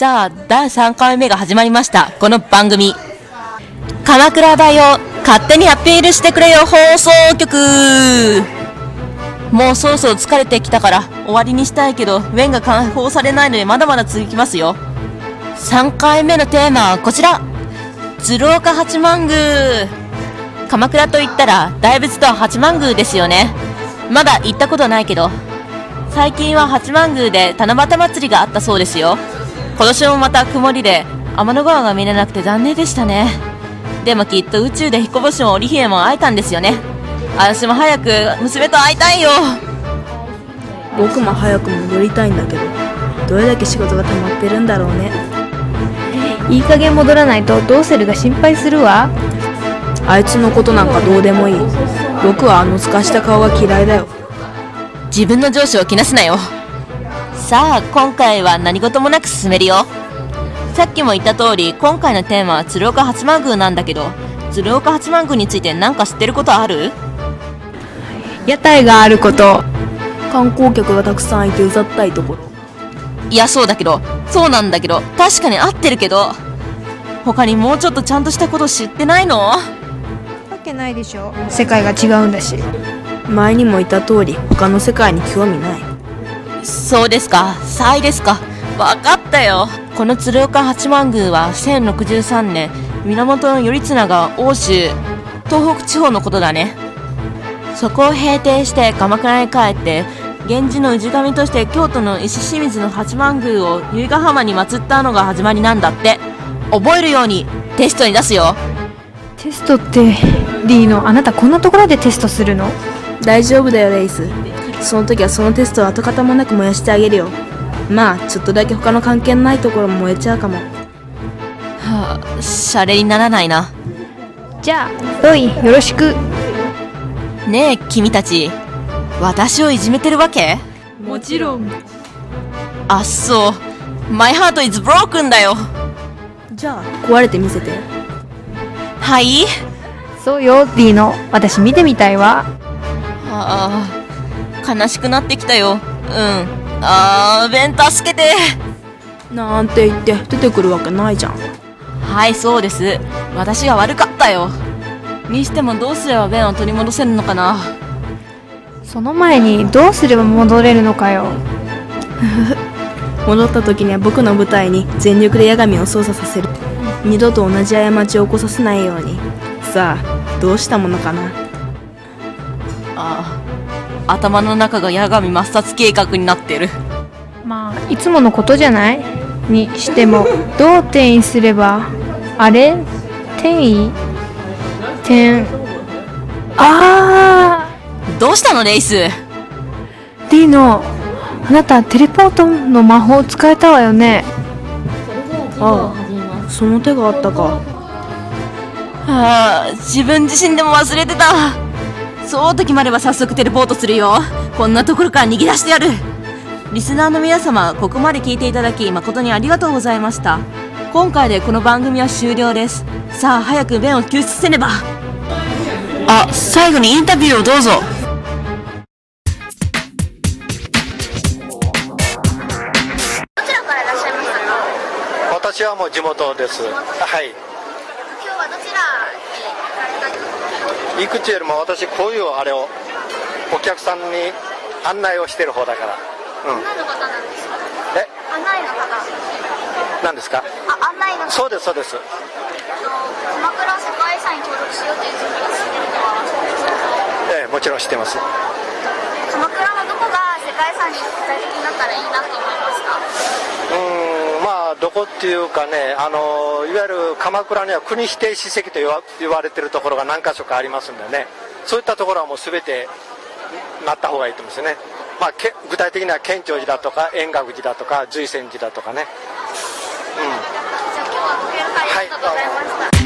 さあ、第3回目が始まりました。この番組。鎌倉大を勝手にアピールしてくれよ放送局もうそろそろ疲れてきたから終わりにしたいけど、ウェンが解放されないのでまだまだ続きますよ。3回目のテーマはこちら鶴岡八幡宮鎌倉といったら大仏と八幡宮ですよね。まだ行ったことないけど、最近は八幡宮で七夕祭りがあったそうですよ。今年もまた曇りで天の川が見れなくて残念でしたね。でもきっと宇宙で彦星も織姫も会えたんですよね。私も早く娘と会いたいよ。僕も早く戻りたいんだけどどれだけ仕事が溜まってるんだろうねいい加減戻らないとドーセルが心配するわあいつのことなんかどうでもいい僕はあの透かした顔が嫌いだよ自分の上司を気なすなよ。さあ、今回は何事もなく進めるよ。さっきも言った通り、今回のテーマは鶴岡八幡宮なんだけど、鶴岡八幡宮について何か知ってることある？屋台があること。観光客がたくさんいてうざったいところ。いや、そうだけど、そうなんだけど、確かに合ってるけど、他にもうちょっとちゃんとしたこと知ってないの？わけないでしょ。世界が違うんだし。前にも言った通り他の世界に興味ないそうですか、さいですか。わかったよ。この鶴岡八幡宮は1063年、源頼綱が欧州、東北地方のことだね。そこを平定して鎌倉に帰って、源氏の氏神として京都の石清水の八幡宮を由比ヶ浜に祀ったのが始まりなんだって。覚えるようにテストに出すよ。テストってリーノあなたこんなところでテストするの？大丈夫だよレイスその時はそのテストを跡形もなく燃やしてあげるよ。まあちょっとだけ他の関係のないところも燃えちゃうかも。はあ、シャレにならないな。じゃあロイよろしく。ねえ、君たち。私をいじめてるわけ？もちろん。あっそう。My heart is broken だよ。じゃあ壊れてみせて。はい？そうよリーノ私見てみたいわ。ああ、悲しくなってきたよ。うん。あー、ベン助けて。なんて言って出てくるわけないじゃんはい、そうです。私が悪かったよ。にしてもどうすればベンを取り戻せるのかな。その前にどうすれば戻れるのかよ 戻った時には僕の舞台に全力で八神を操作させる二度と同じ過ちを起こさせないようにさあどうしたものかなああ、頭の中が八神抹殺計画になってる。まあいつものことじゃない？にしてもどう転移すればあれ？転移？転？あどうしたのレイス？ーリーノあなたテレポートの魔法使えたわよね？ああその手があったか。ああ、自分自身でも忘れてた。そうと決まれば早速テレポートするよ。こんなところから逃げ出してやる。リスナーの皆様、ここまで聞いていただき誠にありがとうございました。今回でこの番組は終了です。さあ、早くベンを救出せねば。あ、最後にインタビューをどうぞ。どちらからいらっしゃいましたか？私はもう地元です。はい。今日はどちらに行かれたんですかいくつよりも私こういうあれをお客さんに案内をしてる方だから。うん。何の方なんですか？え、案内の方何ですかあ案内の方そうです、そうです。あの鎌倉世界遺産に登録しようという準備が進んでいるのはええ、もちろん知ってます。外さん具体的になったらいいなと思いますか？うんまあどこっていうかねあのいわゆる鎌倉には国指定史跡と言われてるところが何か所かありますんでね。そういったところはもう全てなった方がいいと思うんですよね、まあ、け具体的には建長寺だとか円覚寺だとか瑞泉寺だとかね、うん、じゃあ今日はご見解ありがとうございました、はい